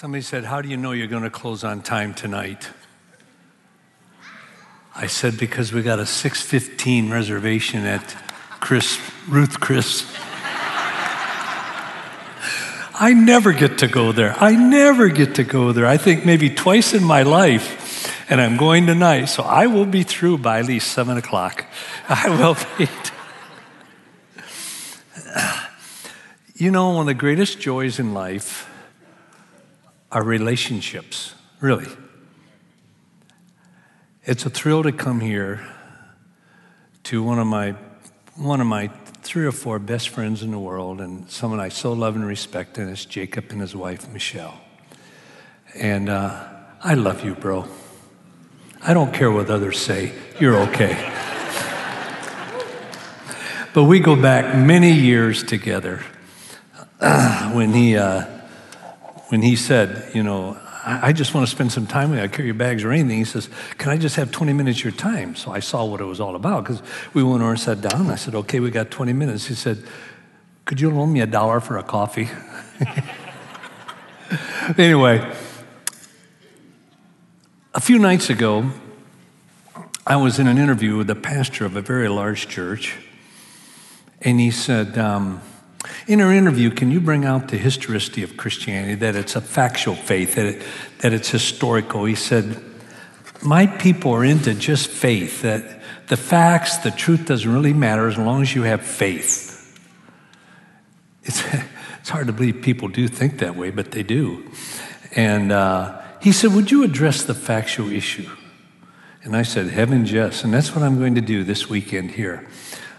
Somebody said, How do you know you're going to close on time tonight? I said, Because we got a 615 reservation at Chris, Ruth Chris. I never get to go there. I never get to go there. I think maybe twice in my life, and I'm going tonight. So I will be through by at least seven o'clock. I will be. You know, one of the greatest joys in life are relationships, really. It's a thrill to come here to one of my one of my three or four best friends in the world and someone I so love and respect, and it's Jacob and his wife, Michelle. And uh, I love you, bro. I don't care what others say, you're okay. but we go back many years together. when he uh, when he said, you know, I, just want to spend some time with you. I carry your bags or anything. He says, Can I just have 20 minutes of your time? So I saw what it was all about because we went over and sat down. And I said, Okay, we got 20 minutes. He said, Could you loan me a dollar for a coffee? anyway, a few nights ago, I was in an interview with the pastor of a very large church, and he said, um, in our interview, can you bring out the historicity of Christianity, that it's a factual faith, that, it, that it's historical? He said, My people are into just faith, that the facts, the truth doesn't really matter as long as you have faith. It's, it's hard to believe people do think that way, but they do. And uh, he said, Would you address the factual issue? And I said, Heavens, yes. And that's what I'm going to do this weekend here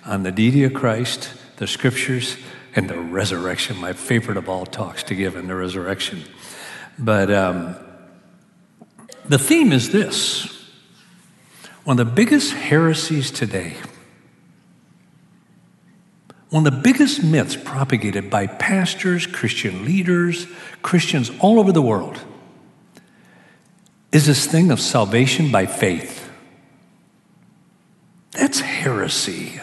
on the deity of Christ, the scriptures, and the resurrection, my favorite of all talks to give in the resurrection. But um, the theme is this one of the biggest heresies today, one of the biggest myths propagated by pastors, Christian leaders, Christians all over the world is this thing of salvation by faith. That's heresy.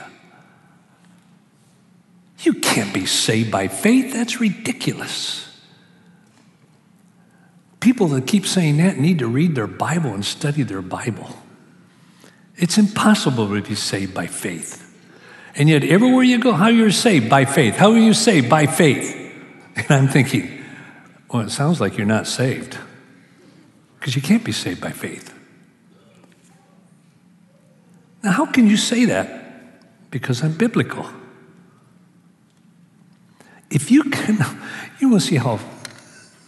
You can't be saved by faith. That's ridiculous. People that keep saying that need to read their Bible and study their Bible. It's impossible to be saved by faith. And yet, everywhere you go, how you're saved by faith. How are you saved by faith? And I'm thinking, well, it sounds like you're not saved because you can't be saved by faith. Now, how can you say that? Because I'm biblical. If you can, you will see how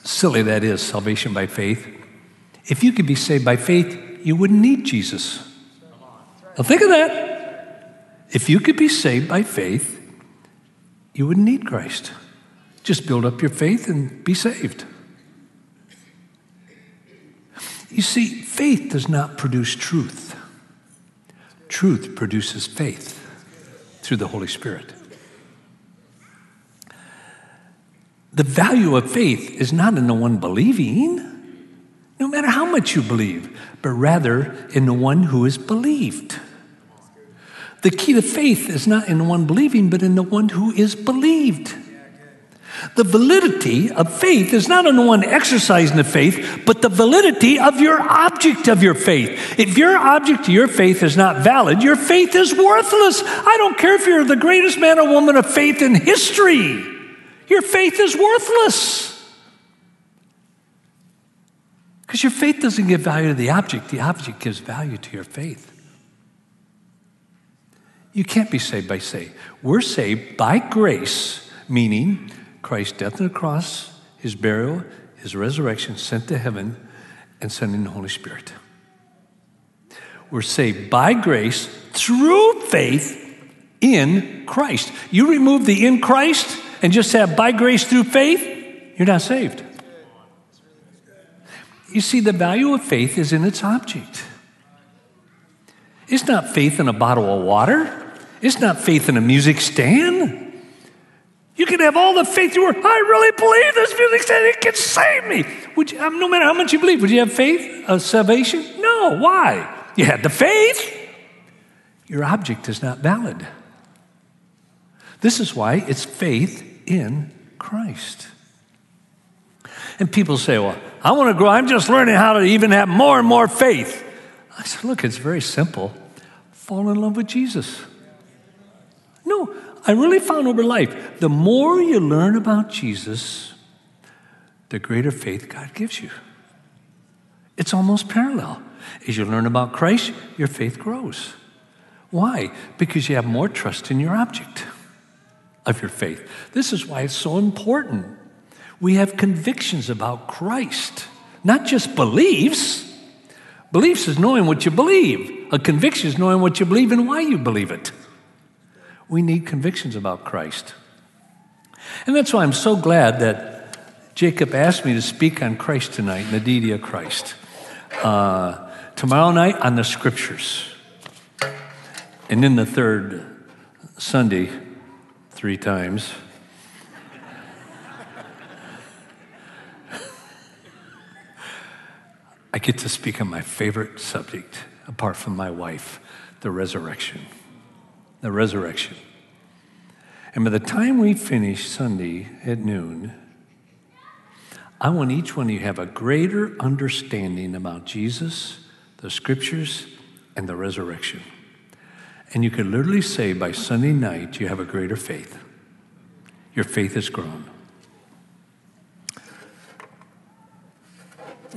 silly that is, salvation by faith. If you could be saved by faith, you wouldn't need Jesus. Now think of that. If you could be saved by faith, you wouldn't need Christ. Just build up your faith and be saved. You see, faith does not produce truth. Truth produces faith through the Holy Spirit. The value of faith is not in the one believing, no matter how much you believe, but rather in the one who is believed. The key to faith is not in the one believing, but in the one who is believed. The validity of faith is not in the one exercising the faith, but the validity of your object of your faith. If your object of your faith is not valid, your faith is worthless. I don't care if you're the greatest man or woman of faith in history your faith is worthless. Because your faith doesn't give value to the object, the object gives value to your faith. You can't be saved by say. We're saved by grace, meaning Christ's death on the cross, his burial, his resurrection, sent to heaven, and sending the Holy Spirit. We're saved by grace through faith in Christ. You remove the in Christ, and just have by grace through faith, you're not saved. You see, the value of faith is in its object. It's not faith in a bottle of water. It's not faith in a music stand. You can have all the faith you want. I really believe this music stand. It can save me. Would you, um, no matter how much you believe, would you have faith of salvation? No. Why? You had the faith. Your object is not valid. This is why it's faith in Christ. And people say, Well, I want to grow. I'm just learning how to even have more and more faith. I said, Look, it's very simple. Fall in love with Jesus. No, I really found over life the more you learn about Jesus, the greater faith God gives you. It's almost parallel. As you learn about Christ, your faith grows. Why? Because you have more trust in your object of your faith. This is why it's so important. We have convictions about Christ, not just beliefs. Beliefs is knowing what you believe, a conviction is knowing what you believe and why you believe it. We need convictions about Christ. And that's why I'm so glad that Jacob asked me to speak on Christ tonight the deity of Christ. Uh, tomorrow night on the scriptures. And then the third Sunday, three times. I get to speak on my favorite subject, apart from my wife, the resurrection. The resurrection. And by the time we finish Sunday at noon, I want each one of you to have a greater understanding about Jesus, the scriptures, and the resurrection. And you can literally say by Sunday night, you have a greater faith. Your faith has grown.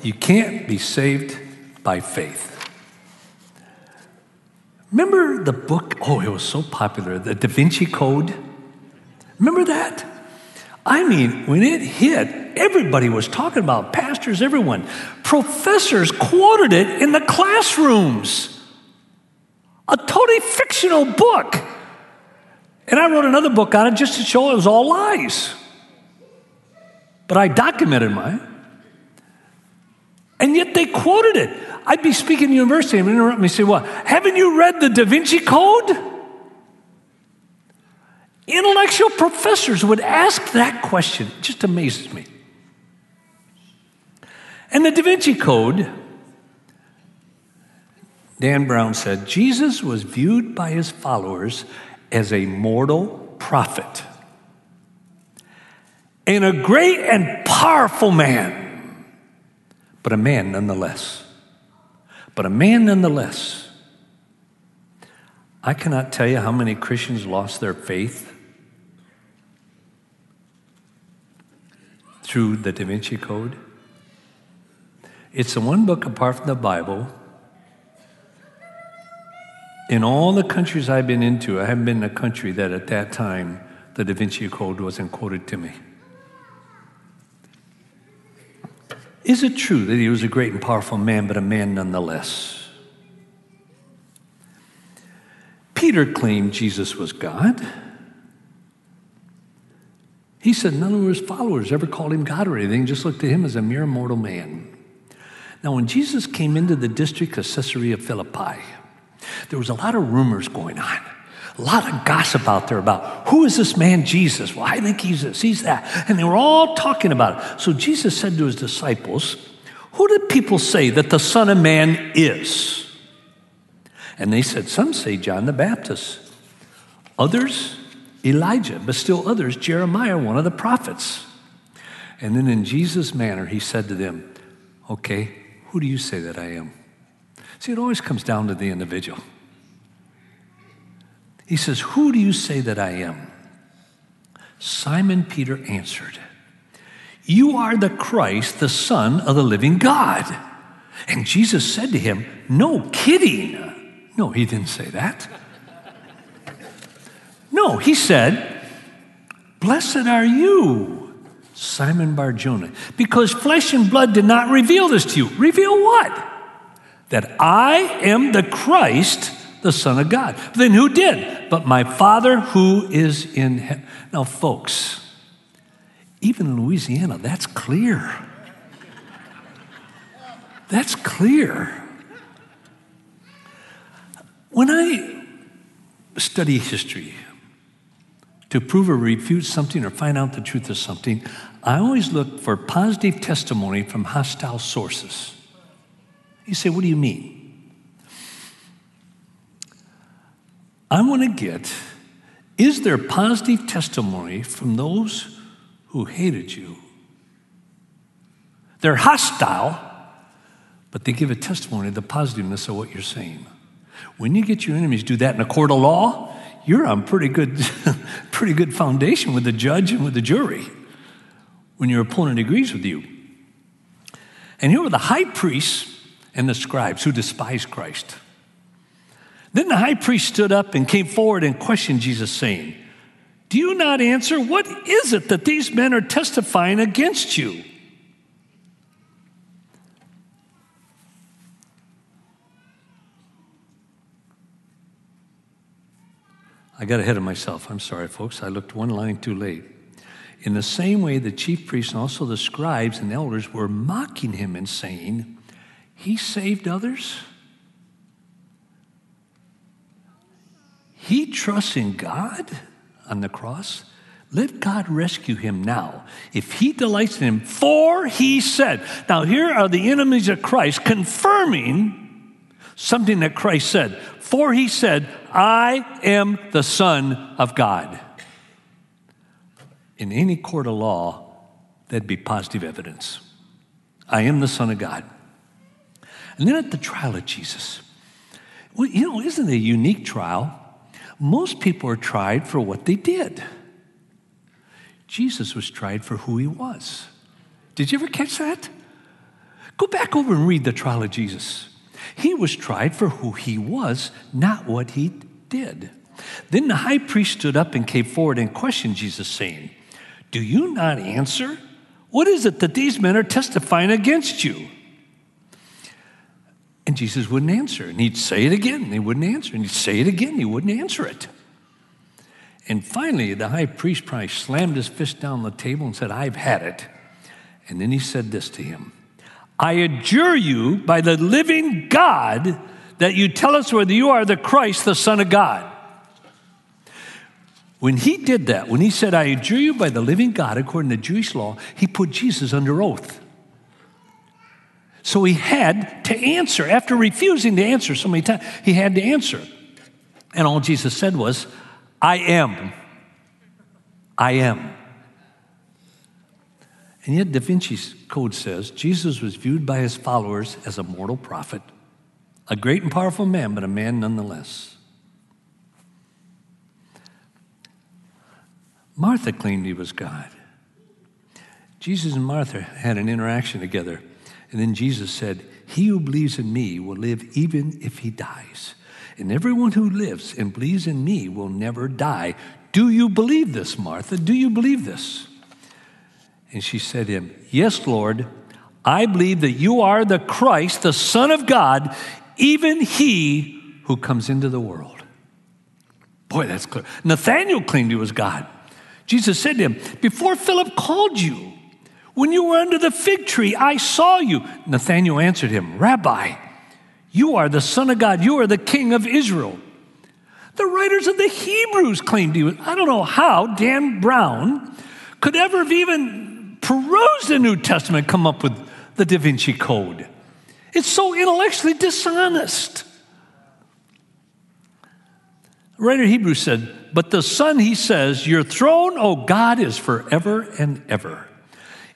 You can't be saved by faith. Remember the book? Oh, it was so popular, the Da Vinci Code. Remember that? I mean, when it hit, everybody was talking about pastors, everyone. Professors quoted it in the classrooms a totally fictional book. And I wrote another book on it just to show it was all lies. But I documented mine. And yet they quoted it. I'd be speaking in university and interrupt me and say, Well, haven't you read the Da Vinci Code? Intellectual professors would ask that question. It just amazes me. And the Da Vinci Code Dan Brown said Jesus was viewed by his followers as a mortal prophet and a great and powerful man, but a man nonetheless. But a man nonetheless. I cannot tell you how many Christians lost their faith through the Da Vinci Code. It's the one book apart from the Bible in all the countries I've been into, I haven't been in a country that at that time the Da Vinci Code wasn't quoted to me. Is it true that he was a great and powerful man, but a man nonetheless? Peter claimed Jesus was God. He said none of his followers ever called him God or anything, just looked at him as a mere mortal man. Now, when Jesus came into the district of Caesarea Philippi, there was a lot of rumors going on. A lot of gossip out there about who is this man Jesus? Well, I think he's this, he's that. And they were all talking about it. So Jesus said to his disciples, Who did people say that the Son of Man is? And they said, Some say John the Baptist, others, Elijah, but still others, Jeremiah, one of the prophets. And then in Jesus' manner, he said to them, Okay, who do you say that I am? See, it always comes down to the individual. He says, Who do you say that I am? Simon Peter answered, You are the Christ, the Son of the living God. And Jesus said to him, No kidding. No, he didn't say that. No, he said, Blessed are you, Simon Barjona, because flesh and blood did not reveal this to you. Reveal what? that I am the Christ, the Son of God. Then who did? But my Father who is in heaven. Now, folks, even in Louisiana, that's clear. That's clear. When I study history to prove or refute something or find out the truth of something, I always look for positive testimony from hostile sources. You say, What do you mean? I want to get is there positive testimony from those who hated you They're hostile, but they give a testimony of the positiveness of what you're saying. When you get your enemies do that in a court of law, you're on pretty good, pretty good foundation with the judge and with the jury when your opponent agrees with you. And here were the high priests and the scribes who despised Christ. Then the high priest stood up and came forward and questioned Jesus, saying, Do you not answer? What is it that these men are testifying against you? I got ahead of myself. I'm sorry, folks. I looked one line too late. In the same way, the chief priests and also the scribes and elders were mocking him and saying, He saved others? He trusts in God on the cross. Let God rescue him now. If he delights in him, for he said. Now, here are the enemies of Christ confirming something that Christ said. For he said, I am the Son of God. In any court of law, that'd be positive evidence. I am the Son of God. And then at the trial of Jesus, well, you know, isn't it a unique trial? Most people are tried for what they did. Jesus was tried for who he was. Did you ever catch that? Go back over and read the trial of Jesus. He was tried for who he was, not what he did. Then the high priest stood up and came forward and questioned Jesus, saying, Do you not answer? What is it that these men are testifying against you? And Jesus wouldn't answer. And he'd say it again, and he wouldn't answer. And he'd say it again, and he wouldn't answer it. And finally, the high priest probably slammed his fist down on the table and said, I've had it. And then he said this to him I adjure you by the living God that you tell us whether you are the Christ, the Son of God. When he did that, when he said, I adjure you by the living God, according to Jewish law, he put Jesus under oath. So he had to answer. After refusing to answer so many times, he had to answer. And all Jesus said was, I am. I am. And yet, Da Vinci's Code says Jesus was viewed by his followers as a mortal prophet, a great and powerful man, but a man nonetheless. Martha claimed he was God. Jesus and Martha had an interaction together. And then Jesus said, He who believes in me will live even if he dies. And everyone who lives and believes in me will never die. Do you believe this, Martha? Do you believe this? And she said to him, Yes, Lord, I believe that you are the Christ, the Son of God, even he who comes into the world. Boy, that's clear. Nathanael claimed he was God. Jesus said to him, Before Philip called you, when you were under the fig tree, I saw you. Nathanael answered him, Rabbi, you are the Son of God, you are the King of Israel. The writers of the Hebrews claimed he was. I don't know how Dan Brown could ever have even perused the New Testament, come up with the Da Vinci Code. It's so intellectually dishonest. The writer of Hebrews said, But the Son, he says, Your throne, O God, is forever and ever.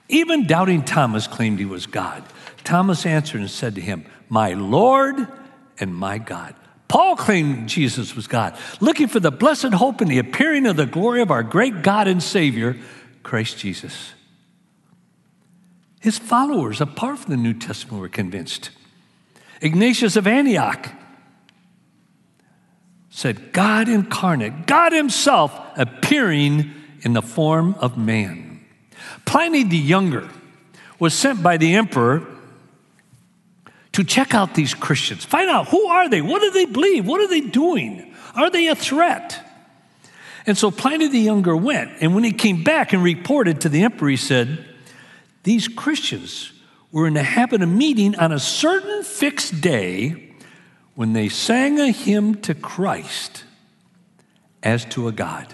Even doubting Thomas claimed he was God. Thomas answered and said to him, My Lord and my God. Paul claimed Jesus was God, looking for the blessed hope and the appearing of the glory of our great God and Savior, Christ Jesus. His followers, apart from the New Testament, were convinced. Ignatius of Antioch said, God incarnate, God Himself appearing in the form of man. Pliny the Younger was sent by the emperor to check out these Christians, find out who are they, what do they believe, what are they doing, are they a threat? And so Pliny the Younger went, and when he came back and reported to the emperor, he said, these Christians were in the habit of meeting on a certain fixed day when they sang a hymn to Christ as to a God.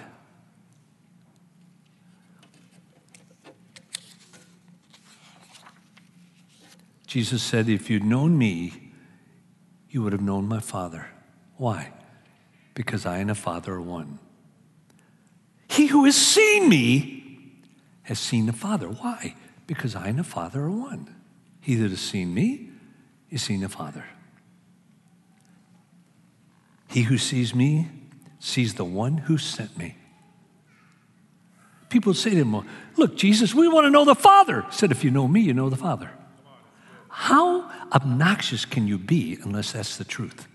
Jesus said, If you'd known me, you would have known my Father. Why? Because I and the Father are one. He who has seen me has seen the Father. Why? because I and the Father are one. He that has seen me, has seen the Father. He who sees me sees the one who sent me. People say to him, Look, Jesus, we want to know the Father. He said, If you know me, you know the Father. How obnoxious can you be unless that's the truth?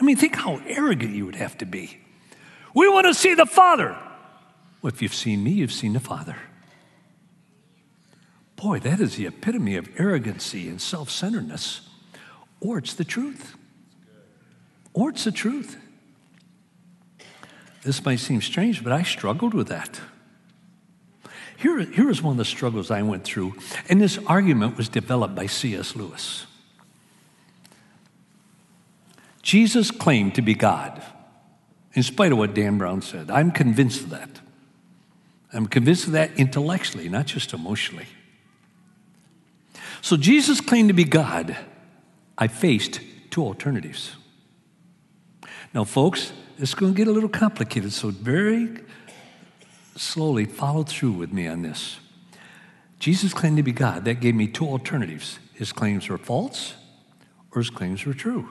I mean, think how arrogant you would have to be. We want to see the Father. Well, if you've seen me, you've seen the Father. Boy, that is the epitome of arrogancy and self centeredness. Or it's the truth. Or it's the truth. This might seem strange, but I struggled with that. Here, here is one of the struggles I went through, and this argument was developed by C.S. Lewis. Jesus claimed to be God, in spite of what Dan Brown said. I'm convinced of that. I'm convinced of that intellectually, not just emotionally. So Jesus claimed to be God. I faced two alternatives. Now, folks, it's going to get a little complicated, so very slowly follow through with me on this. Jesus claimed to be God. That gave me two alternatives. His claims were false or his claims were true.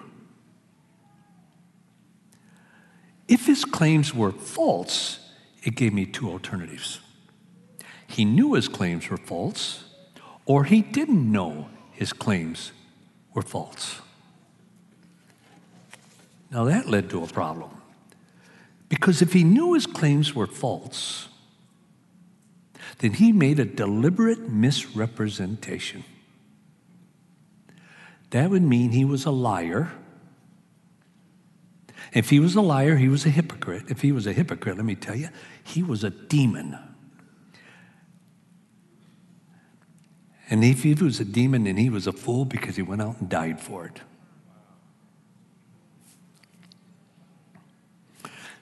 If his claims were false, it gave me two alternatives. He knew his claims were false, or he didn't know his claims were false. Now that led to a problem. Because if he knew his claims were false, then he made a deliberate misrepresentation. That would mean he was a liar. If he was a liar, he was a hypocrite. If he was a hypocrite, let me tell you, he was a demon. And if he was a demon, then he was a fool because he went out and died for it.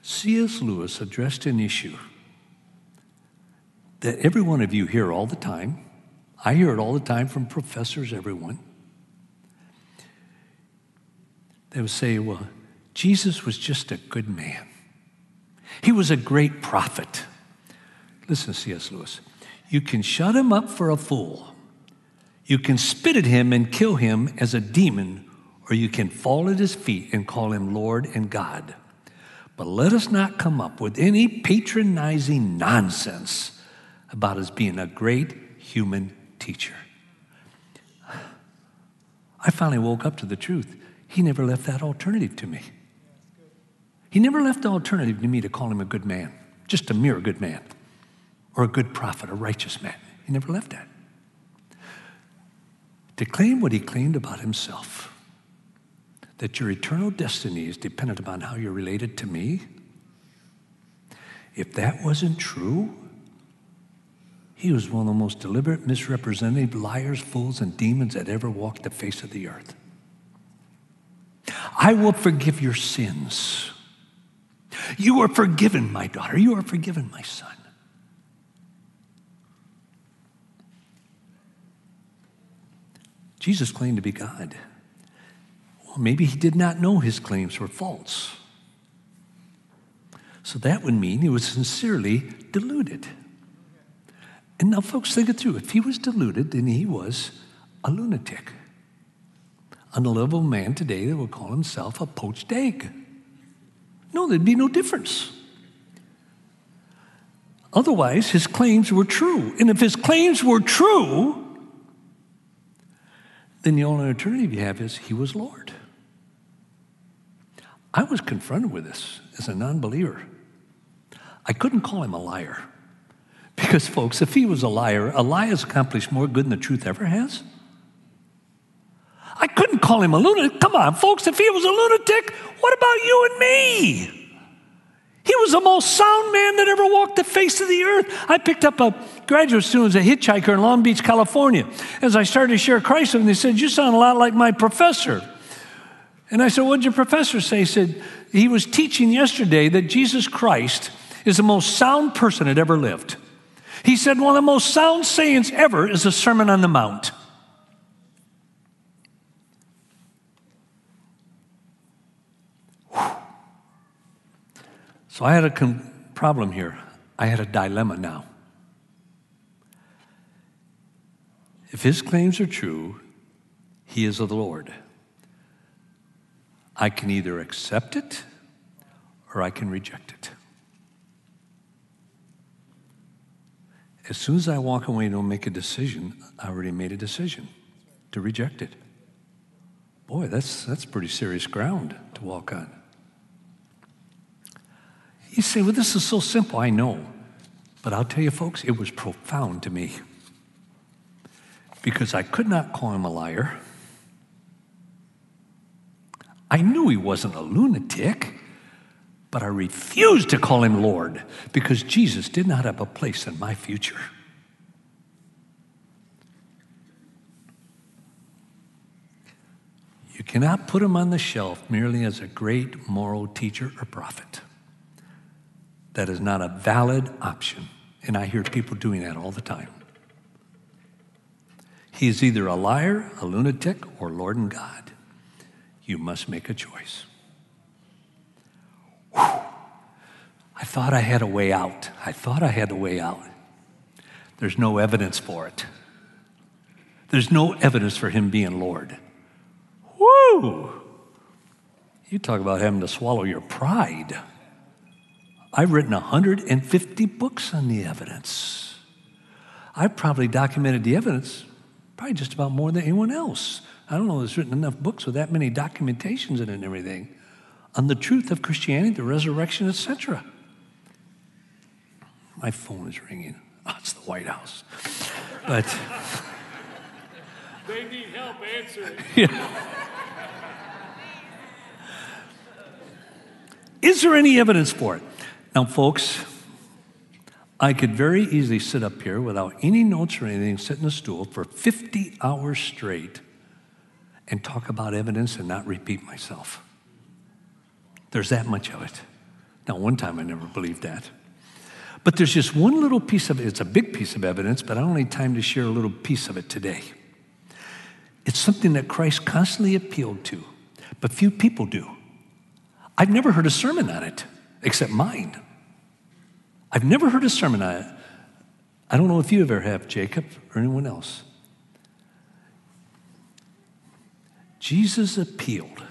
C.S. Lewis addressed an issue that every one of you hear all the time. I hear it all the time from professors, everyone. They would say, well, Jesus was just a good man. He was a great prophet. Listen, C.S. Lewis. You can shut him up for a fool. You can spit at him and kill him as a demon, or you can fall at his feet and call him Lord and God. But let us not come up with any patronizing nonsense about his being a great human teacher. I finally woke up to the truth. He never left that alternative to me. He never left the alternative to me to call him a good man, just a mere good man, or a good prophet, a righteous man. He never left that. To claim what he claimed about himself, that your eternal destiny is dependent upon how you're related to me, if that wasn't true, he was one of the most deliberate, misrepresentative liars, fools, and demons that ever walked the face of the earth. I will forgive your sins. You are forgiven, my daughter. You are forgiven, my son. Jesus claimed to be God. Well, maybe he did not know his claims were false. So that would mean he was sincerely deluded. And now, folks, think it through. If he was deluded, then he was a lunatic. The level man today, they would call himself a poached egg. No, there'd be no difference. Otherwise, his claims were true. And if his claims were true, then the only alternative you have is he was Lord. I was confronted with this as a non believer. I couldn't call him a liar. Because, folks, if he was a liar, a lie has accomplished more good than the truth ever has. I couldn't call him a lunatic. Come on, folks, if he was a lunatic, what about you and me? He was the most sound man that ever walked the face of the earth. I picked up a graduate student as a hitchhiker in Long Beach, California. As I started to share Christ with him, they said, You sound a lot like my professor. And I said, What did your professor say? He said, He was teaching yesterday that Jesus Christ is the most sound person that ever lived. He said, One of the most sound sayings ever is the Sermon on the Mount. So I had a con- problem here. I had a dilemma now. If his claims are true, he is of the Lord. I can either accept it or I can reject it. As soon as I walk away and don't make a decision, I already made a decision to reject it. Boy, that's, that's pretty serious ground to walk on. You say, well, this is so simple. I know. But I'll tell you, folks, it was profound to me because I could not call him a liar. I knew he wasn't a lunatic, but I refuse to call him Lord because Jesus did not have a place in my future. You cannot put him on the shelf merely as a great moral teacher or prophet. That is not a valid option. And I hear people doing that all the time. He is either a liar, a lunatic, or Lord and God. You must make a choice. I thought I had a way out. I thought I had a way out. There's no evidence for it. There's no evidence for him being Lord. Woo! You talk about having to swallow your pride. I've written 150 books on the evidence. I've probably documented the evidence probably just about more than anyone else. I don't know if there's written enough books with that many documentations in it and everything on the truth of Christianity, the resurrection, etc. My phone is ringing. Oh, it's the White House. But they need help answering. Yeah. Is there any evidence for it? Now, folks, I could very easily sit up here without any notes or anything, sit in a stool for 50 hours straight and talk about evidence and not repeat myself. There's that much of it. Now, one time I never believed that. But there's just one little piece of it. It's a big piece of evidence, but I don't need time to share a little piece of it today. It's something that Christ constantly appealed to, but few people do. I've never heard a sermon on it except mine. I've never heard a sermon on it. I don't know if you ever have, Jacob, or anyone else. Jesus appealed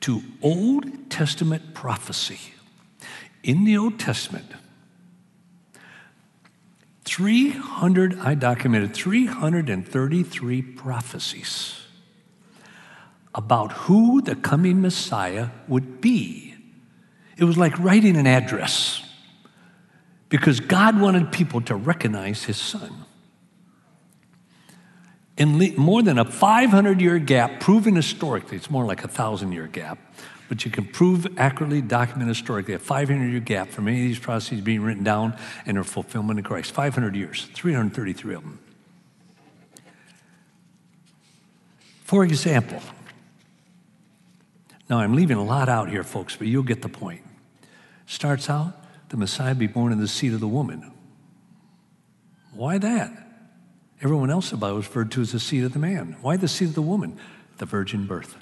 to Old Testament prophecy. In the Old Testament, 300, I documented 333 prophecies about who the coming Messiah would be. It was like writing an address because God wanted people to recognize his son. In more than a 500 year gap, proven historically, it's more like a thousand year gap, but you can prove accurately, document historically a 500 year gap from any of these prophecies being written down and their fulfillment in Christ. 500 years, 333 of them. For example, now I'm leaving a lot out here, folks, but you'll get the point. Starts out, the Messiah be born in the seed of the woman. Why that? Everyone else about was referred to as the seed of the man. Why the seed of the woman? The virgin birth.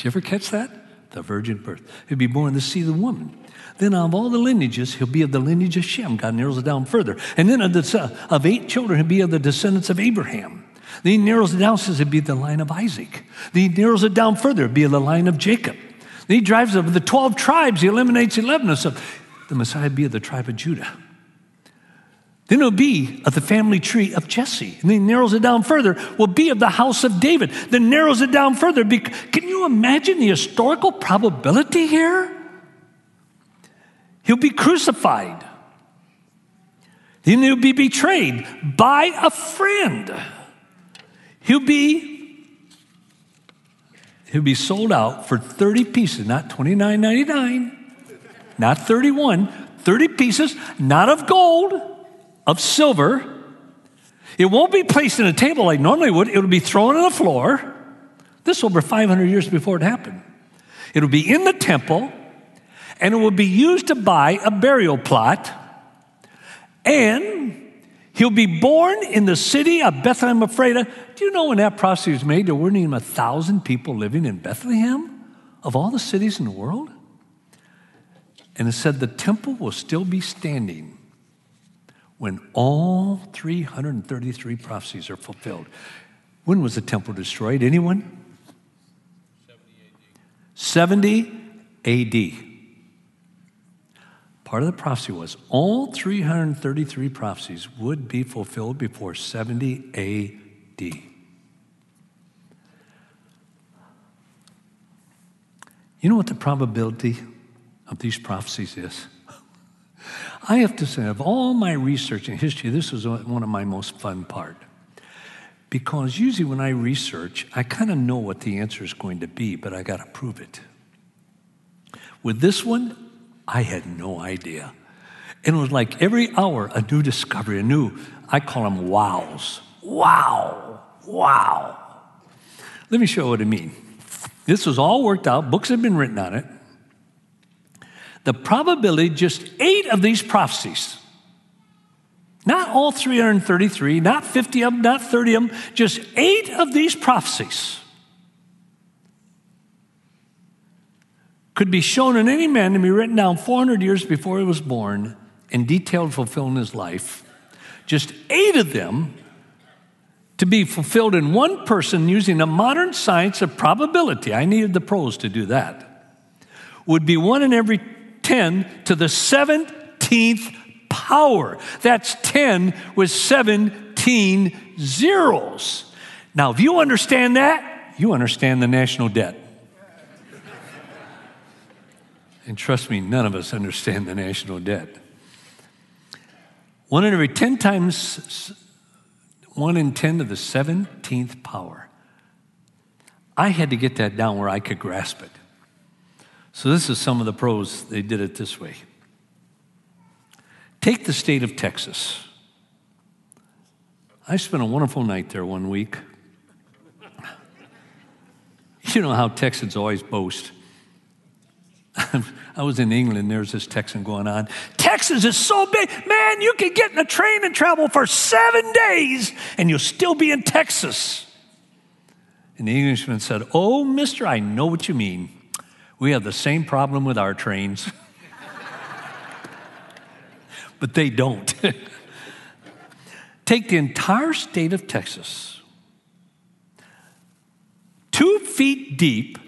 Did you ever catch that? The virgin birth. He'll be born the seed of the woman. Then of all the lineages, he'll be of the lineage of Shem. God narrows it down further. And then of, the, uh, of eight children, he'll be of the descendants of Abraham. Then he narrows it down, says it'd be the line of Isaac. Then he narrows it down further, it'd be the line of Jacob. Then he drives over the 12 tribes, he eliminates 11 of them. The Messiah be of the tribe of Judah. Then it'll be of the family tree of Jesse. And then he narrows it down further, will be of the house of David. Then narrows it down further. Can you imagine the historical probability here? He'll be crucified. Then he'll be betrayed by a friend. He'll be He'll be sold out for 30 pieces, not $29.99, not 31, 30 pieces, not of gold, of silver. It won't be placed in a table like normally would. It'll be thrown on the floor. This over 500 years before it happened. It'll be in the temple, and it will be used to buy a burial plot. And He'll be born in the city of Bethlehem Ephrathah. Do you know when that prophecy was made, there weren't even a thousand people living in Bethlehem of all the cities in the world? And it said the temple will still be standing when all 333 prophecies are fulfilled. When was the temple destroyed? Anyone? 70 AD. 70 AD. Part of the prophecy was all 333 prophecies would be fulfilled before 70 AD. You know what the probability of these prophecies is? I have to say, of all my research in history, this was one of my most fun part. Because usually when I research, I kind of know what the answer is going to be, but I got to prove it. With this one, I had no idea. And it was like every hour a new discovery, a new, I call them wows. Wow, wow. Let me show you what I mean. This was all worked out, books have been written on it. The probability, just eight of these prophecies, not all 333, not 50 of them, not 30 of them, just eight of these prophecies could be shown in any man to be written down 400 years before he was born and detailed fulfilled in his life. Just eight of them to be fulfilled in one person using a modern science of probability. I needed the pros to do that. Would be one in every 10 to the 17th power. That's 10 with 17 zeros. Now, if you understand that, you understand the national debt. And trust me, none of us understand the national debt. One in every 10 times 1 in 10 to the 17th power. I had to get that down where I could grasp it. So, this is some of the pros. They did it this way. Take the state of Texas. I spent a wonderful night there one week. You know how Texans always boast. I was in England, there's this Texan going on. Texas is so big, man, you can get in a train and travel for seven days and you'll still be in Texas. And the Englishman said, Oh, mister, I know what you mean. We have the same problem with our trains. but they don't. Take the entire state of Texas, two feet deep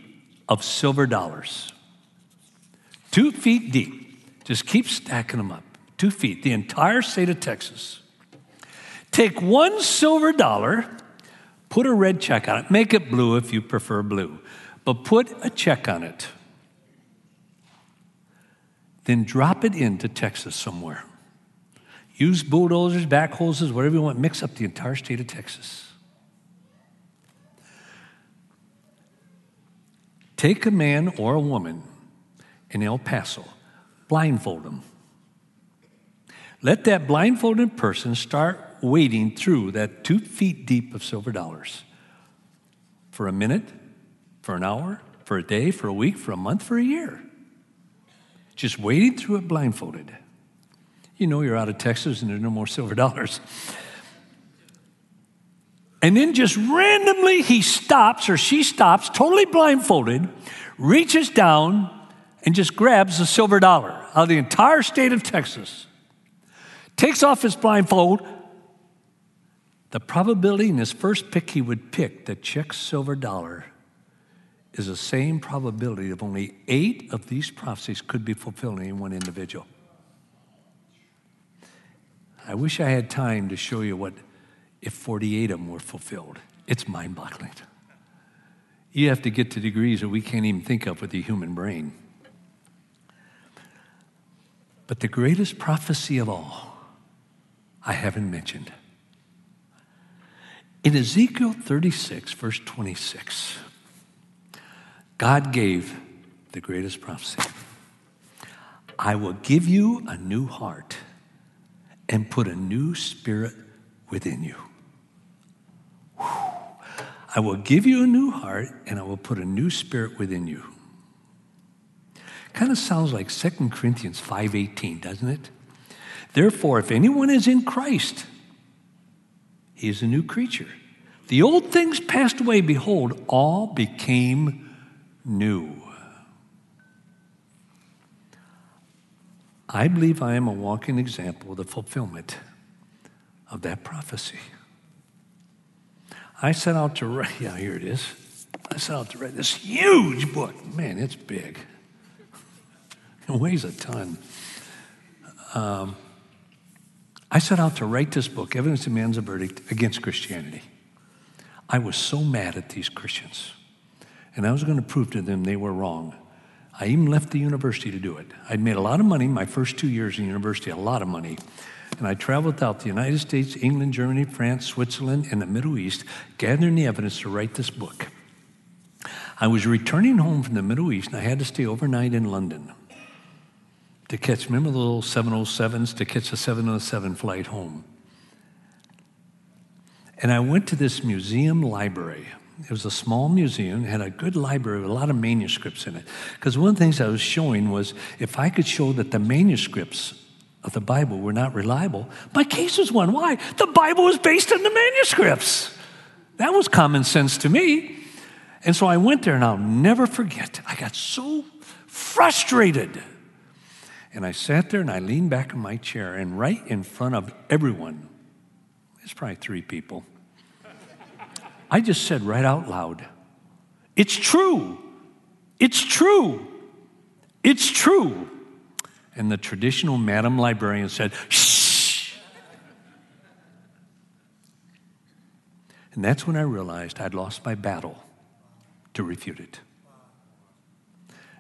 of silver dollars two feet deep. Just keep stacking them up. Two feet, the entire state of Texas. Take one silver dollar, put a red check on it. Make it blue if you prefer blue, but put a check on it. Then drop it into Texas somewhere. Use bulldozers, backhoses, whatever you want. Mix up the entire state of Texas. Take a man or a woman in El Paso, blindfold them. Let that blindfolded person start wading through that two feet deep of silver dollars for a minute, for an hour, for a day, for a week, for a month, for a year. Just wading through it blindfolded. You know you're out of Texas and there's no more silver dollars. And then just randomly he stops or she stops, totally blindfolded, reaches down, and just grabs a silver dollar out of the entire state of Texas, takes off his blindfold. The probability in his first pick he would pick the check silver dollar is the same probability of only eight of these prophecies could be fulfilled in one individual. I wish I had time to show you what if 48 of them were fulfilled. It's mind boggling. You have to get to degrees that we can't even think of with the human brain. But the greatest prophecy of all, I haven't mentioned. In Ezekiel 36, verse 26, God gave the greatest prophecy I will give you a new heart and put a new spirit within you. I will give you a new heart and I will put a new spirit within you. Kind of sounds like 2 Corinthians 5:18, doesn't it? Therefore, if anyone is in Christ, he is a new creature. The old things passed away, behold, all became new. I believe I am a walking example of the fulfillment of that prophecy. I set out to write, yeah, here it is. I set out to write this huge book. Man, it's big. It weighs a ton. Um, I set out to write this book, Evidence Demands a Verdict Against Christianity. I was so mad at these Christians, and I was going to prove to them they were wrong. I even left the university to do it. I'd made a lot of money my first two years in university, a lot of money. And I traveled out the United States, England, Germany, France, Switzerland, and the Middle East, gathering the evidence to write this book. I was returning home from the Middle East, and I had to stay overnight in London to catch, remember the little 707s, to catch a 707 flight home. And I went to this museum library. It was a small museum, had a good library with a lot of manuscripts in it. Because one of the things I was showing was if I could show that the manuscripts of the Bible were not reliable, my case was won. Why? The Bible was based on the manuscripts. That was common sense to me. And so I went there, and I'll never forget. I got so frustrated. And I sat there and I leaned back in my chair, and right in front of everyone, there's probably three people, I just said right out loud, It's true. It's true. It's true. And the traditional madam librarian said, Shh. And that's when I realized I'd lost my battle to refute it.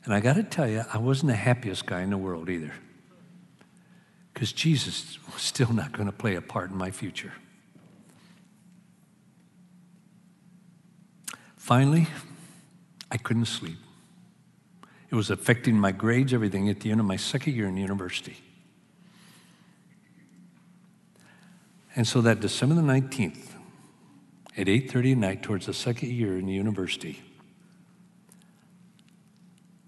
And I got to tell you, I wasn't the happiest guy in the world either. Because Jesus was still not going to play a part in my future. Finally, I couldn't sleep. It was affecting my grades, everything, at the end of my second year in university. And so that December the 19th, at 8.30 at night, towards the second year in the university,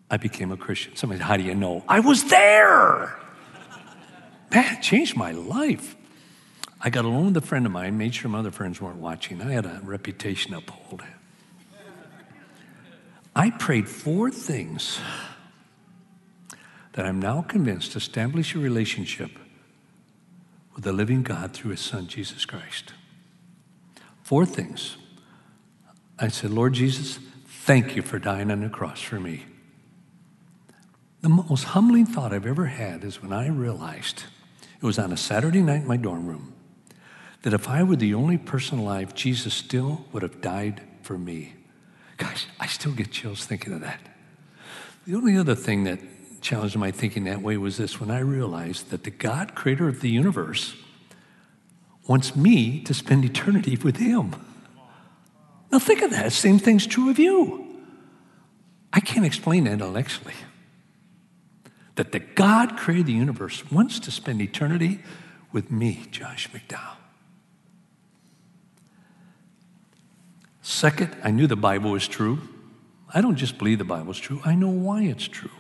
I became a Christian. Somebody how do you know? I was there. That changed my life. I got along with a friend of mine, made sure my other friends weren't watching. I had a reputation to uphold. I prayed four things that I'm now convinced establish a relationship with the living God through his son, Jesus Christ. Four things. I said, Lord Jesus, thank you for dying on the cross for me. The most humbling thought I've ever had is when I realized it was on a Saturday night in my dorm room that if I were the only person alive, Jesus still would have died for me. Gosh, I still get chills thinking of that. The only other thing that challenged my thinking that way was this when I realized that the God, creator of the universe, wants me to spend eternity with Him. Now, think of that. Same thing's true of you. I can't explain that intellectually. That the God created the universe wants to spend eternity with me, Josh McDowell. Second, I knew the Bible was true. I don't just believe the Bible is true, I know why it's true.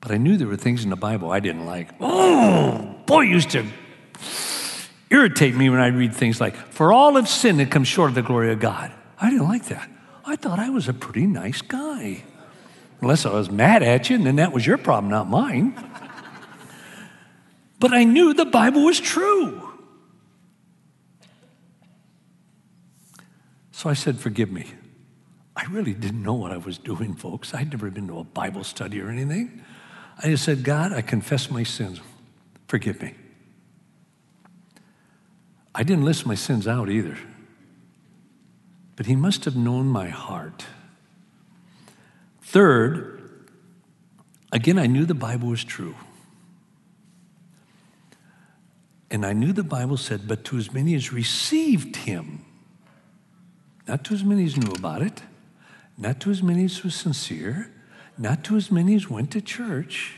But I knew there were things in the Bible I didn't like. Oh, boy, used to irritate me when I read things like, For all have sinned and come short of the glory of God. I didn't like that. I thought I was a pretty nice guy. Unless I was mad at you, and then that was your problem, not mine. but I knew the Bible was true. So I said, Forgive me. I really didn't know what I was doing, folks. I'd never been to a Bible study or anything. I just said, God, I confess my sins. Forgive me. I didn't list my sins out either. But He must have known my heart. Third, again, I knew the Bible was true. And I knew the Bible said, but to as many as received Him, not to as many as knew about it, not to as many as was sincere, not to as many as went to church,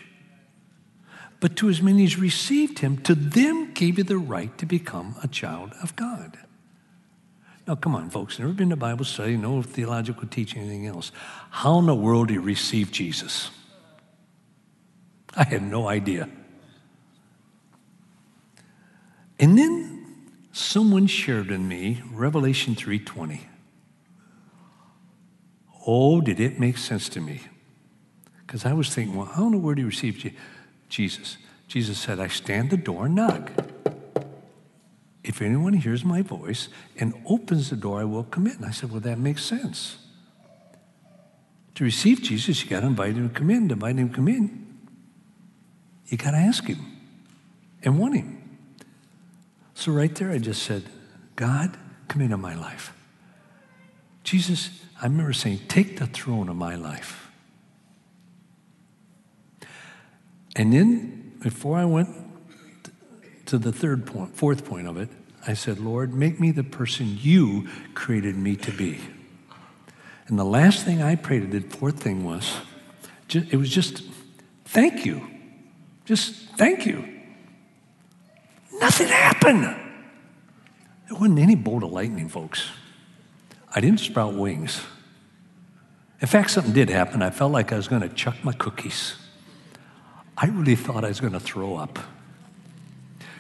but to as many as received him, to them gave you the right to become a child of God. Now, come on, folks, never been to Bible study, no theological teaching, anything else. How in the world do you receive Jesus? I had no idea. And then someone shared in me Revelation 3:20. Oh, did it make sense to me? Because I was thinking, well, how in the world do you receive Jesus? Jesus said, I stand the door and knock. If anyone hears my voice and opens the door, I will come in. I said, Well, that makes sense. To receive Jesus, you got to invite him to come in. To invite him to come in, you got to ask him and want him. So, right there, I just said, God, come into my life. Jesus, I remember saying, Take the throne of my life. And then, before I went to the third point, fourth point of it, I said, Lord, make me the person you created me to be. And the last thing I prayed, the fourth thing was, it was just, thank you. Just thank you. Nothing happened. There wasn't any bolt of lightning, folks. I didn't sprout wings. In fact, something did happen. I felt like I was going to chuck my cookies. I really thought I was going to throw up.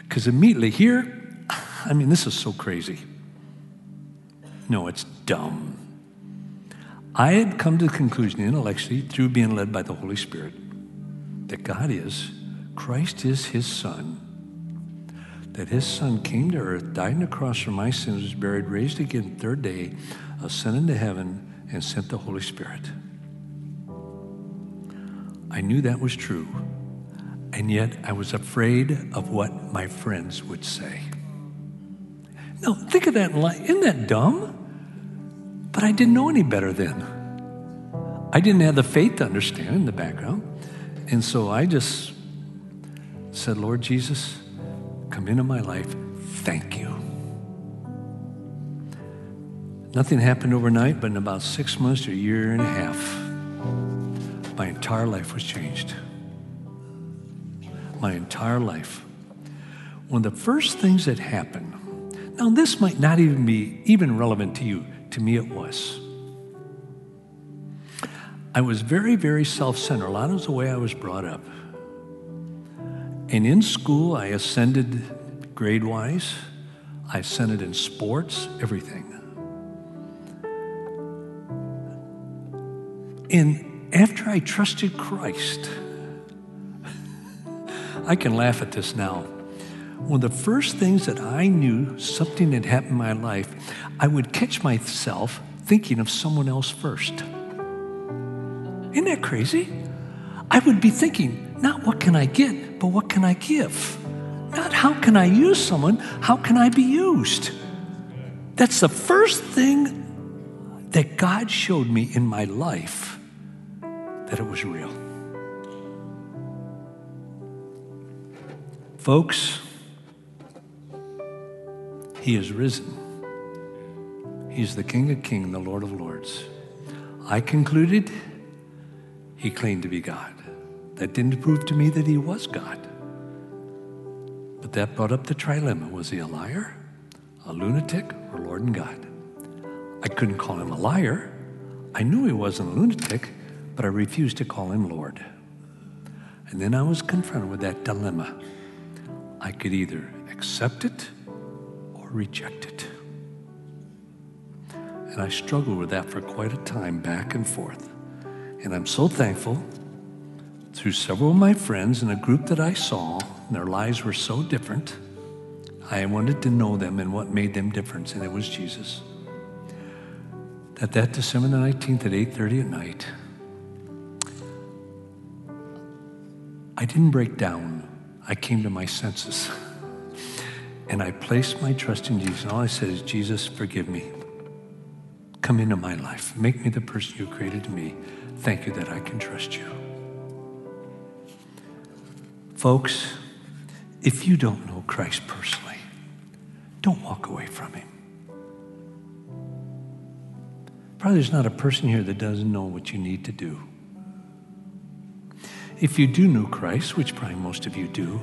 Because immediately here, I mean, this is so crazy. No, it's dumb. I had come to the conclusion intellectually through being led by the Holy Spirit that God is, Christ is his son, that his son came to earth, died on the cross for my sins, was buried, raised again third day, ascended to heaven, and sent the Holy Spirit. I knew that was true, and yet I was afraid of what my friends would say. Now, think of that. Isn't that dumb? But I didn't know any better then. I didn't have the faith to understand in the background. And so I just said, Lord Jesus, come into my life. Thank you. Nothing happened overnight, but in about six months to a year and a half, my entire life was changed. My entire life. One of the first things that happened, now this might not even be even relevant to you. To me, it was. I was very, very self centered. A lot of the way I was brought up. And in school, I ascended grade wise, I ascended in sports, everything. And after I trusted Christ, I can laugh at this now. One of the first things that I knew something had happened in my life, I would catch myself thinking of someone else first. Isn't that crazy? I would be thinking, not what can I get, but what can I give? Not how can I use someone, how can I be used? That's the first thing that God showed me in my life that it was real. Folks, He is risen. He's the King of Kings, the Lord of Lords. I concluded he claimed to be God. That didn't prove to me that he was God. But that brought up the trilemma. Was he a liar, a lunatic, or Lord and God? I couldn't call him a liar. I knew he wasn't a lunatic, but I refused to call him Lord. And then I was confronted with that dilemma. I could either accept it or reject it. And I struggled with that for quite a time, back and forth. And I'm so thankful through several of my friends and a group that I saw, their lives were so different. I wanted to know them and what made them different, and it was Jesus. That that December the 19th at 8:30 at night, I didn't break down. I came to my senses. And I placed my trust in Jesus. And all I said is, Jesus, forgive me. Come into my life. Make me the person you created me. Thank you that I can trust you. Folks, if you don't know Christ personally, don't walk away from him. Probably there's not a person here that doesn't know what you need to do. If you do know Christ, which probably most of you do,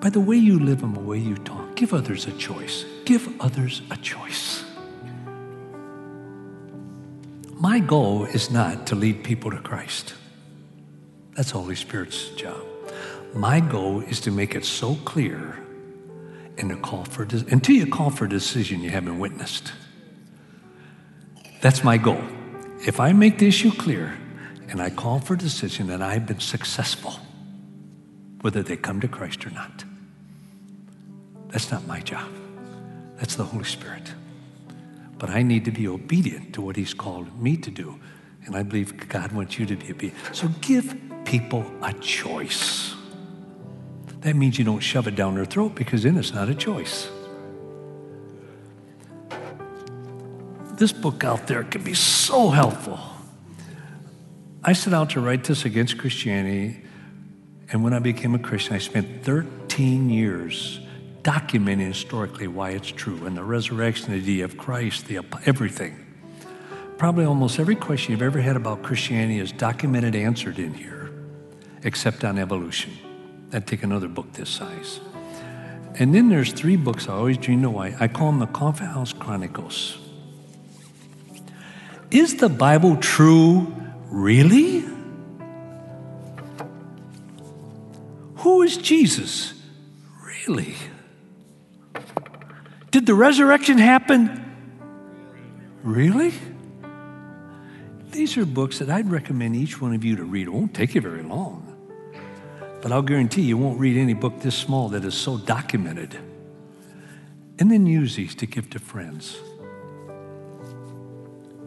by the way you live and the way you talk, give others a choice. Give others a choice. My goal is not to lead people to Christ. That's the Holy Spirit's job. My goal is to make it so clear and to call for until you call for a decision you haven't witnessed. That's my goal. If I make the issue clear and I call for a decision and I've been successful, whether they come to Christ or not. That's not my job. That's the Holy Spirit. But I need to be obedient to what He's called me to do. And I believe God wants you to be obedient. So give people a choice. That means you don't shove it down their throat because then it's not a choice. This book out there can be so helpful. I set out to write this against Christianity, and when I became a Christian, I spent 13 years documenting historically why it's true and the resurrection, the idea of Christ, the everything. Probably almost every question you've ever had about Christianity is documented, answered in here, except on evolution. I'd take another book this size. And then there's three books I always dreamed why. I call them the Coffee House Chronicles. Is the Bible true, really? Who is Jesus, really? Did the resurrection happen? Really? These are books that I'd recommend each one of you to read. It won't take you very long. But I'll guarantee you won't read any book this small that is so documented. And then use these to give to friends.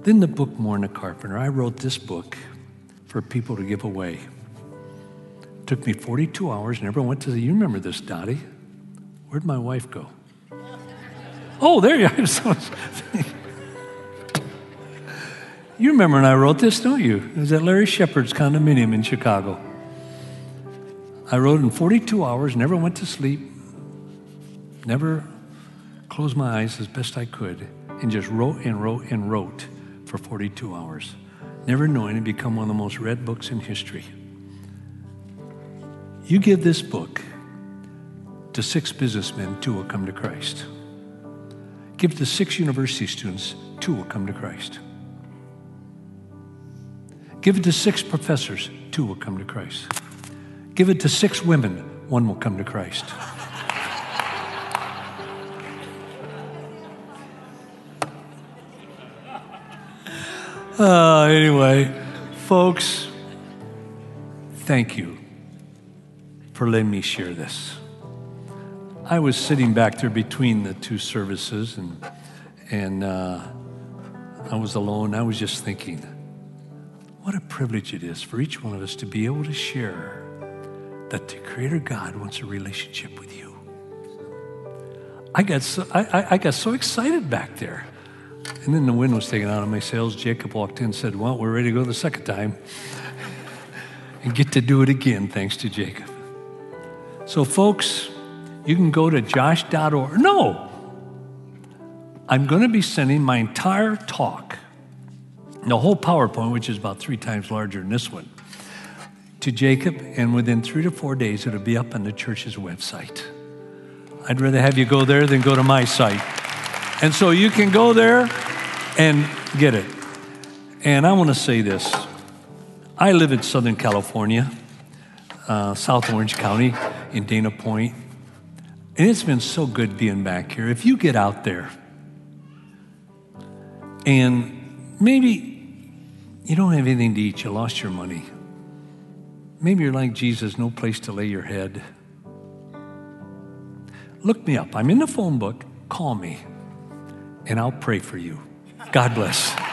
Then the book More Than a Carpenter. I wrote this book for people to give away. It took me 42 hours, never went to the, you remember this, Dottie. Where'd my wife go? Oh, there you are. you remember when I wrote this, don't you? It was at Larry Shepard's condominium in Chicago. I wrote in 42 hours, never went to sleep, never closed my eyes as best I could, and just wrote and wrote and wrote for 42 hours, never knowing it become one of the most read books in history. You give this book to six businessmen, two will come to Christ. Give it to six university students, two will come to Christ. Give it to six professors, two will come to Christ. Give it to six women, one will come to Christ. Uh, anyway, folks, thank you for letting me share this. I was sitting back there between the two services, and and uh, I was alone. I was just thinking, what a privilege it is for each one of us to be able to share that the Creator God wants a relationship with you. I got so, I, I, got so excited back there. And then the wind was taken out of my sails. Jacob walked in and said, Well, we're ready to go the second time and get to do it again, thanks to Jacob. So, folks, you can go to josh.org. No! I'm going to be sending my entire talk, the whole PowerPoint, which is about three times larger than this one, to Jacob, and within three to four days, it'll be up on the church's website. I'd rather have you go there than go to my site. And so you can go there and get it. And I want to say this I live in Southern California, uh, South Orange County, in Dana Point. And it's been so good being back here. If you get out there and maybe you don't have anything to eat, you lost your money. Maybe you're like Jesus, no place to lay your head. Look me up. I'm in the phone book. Call me, and I'll pray for you. God bless.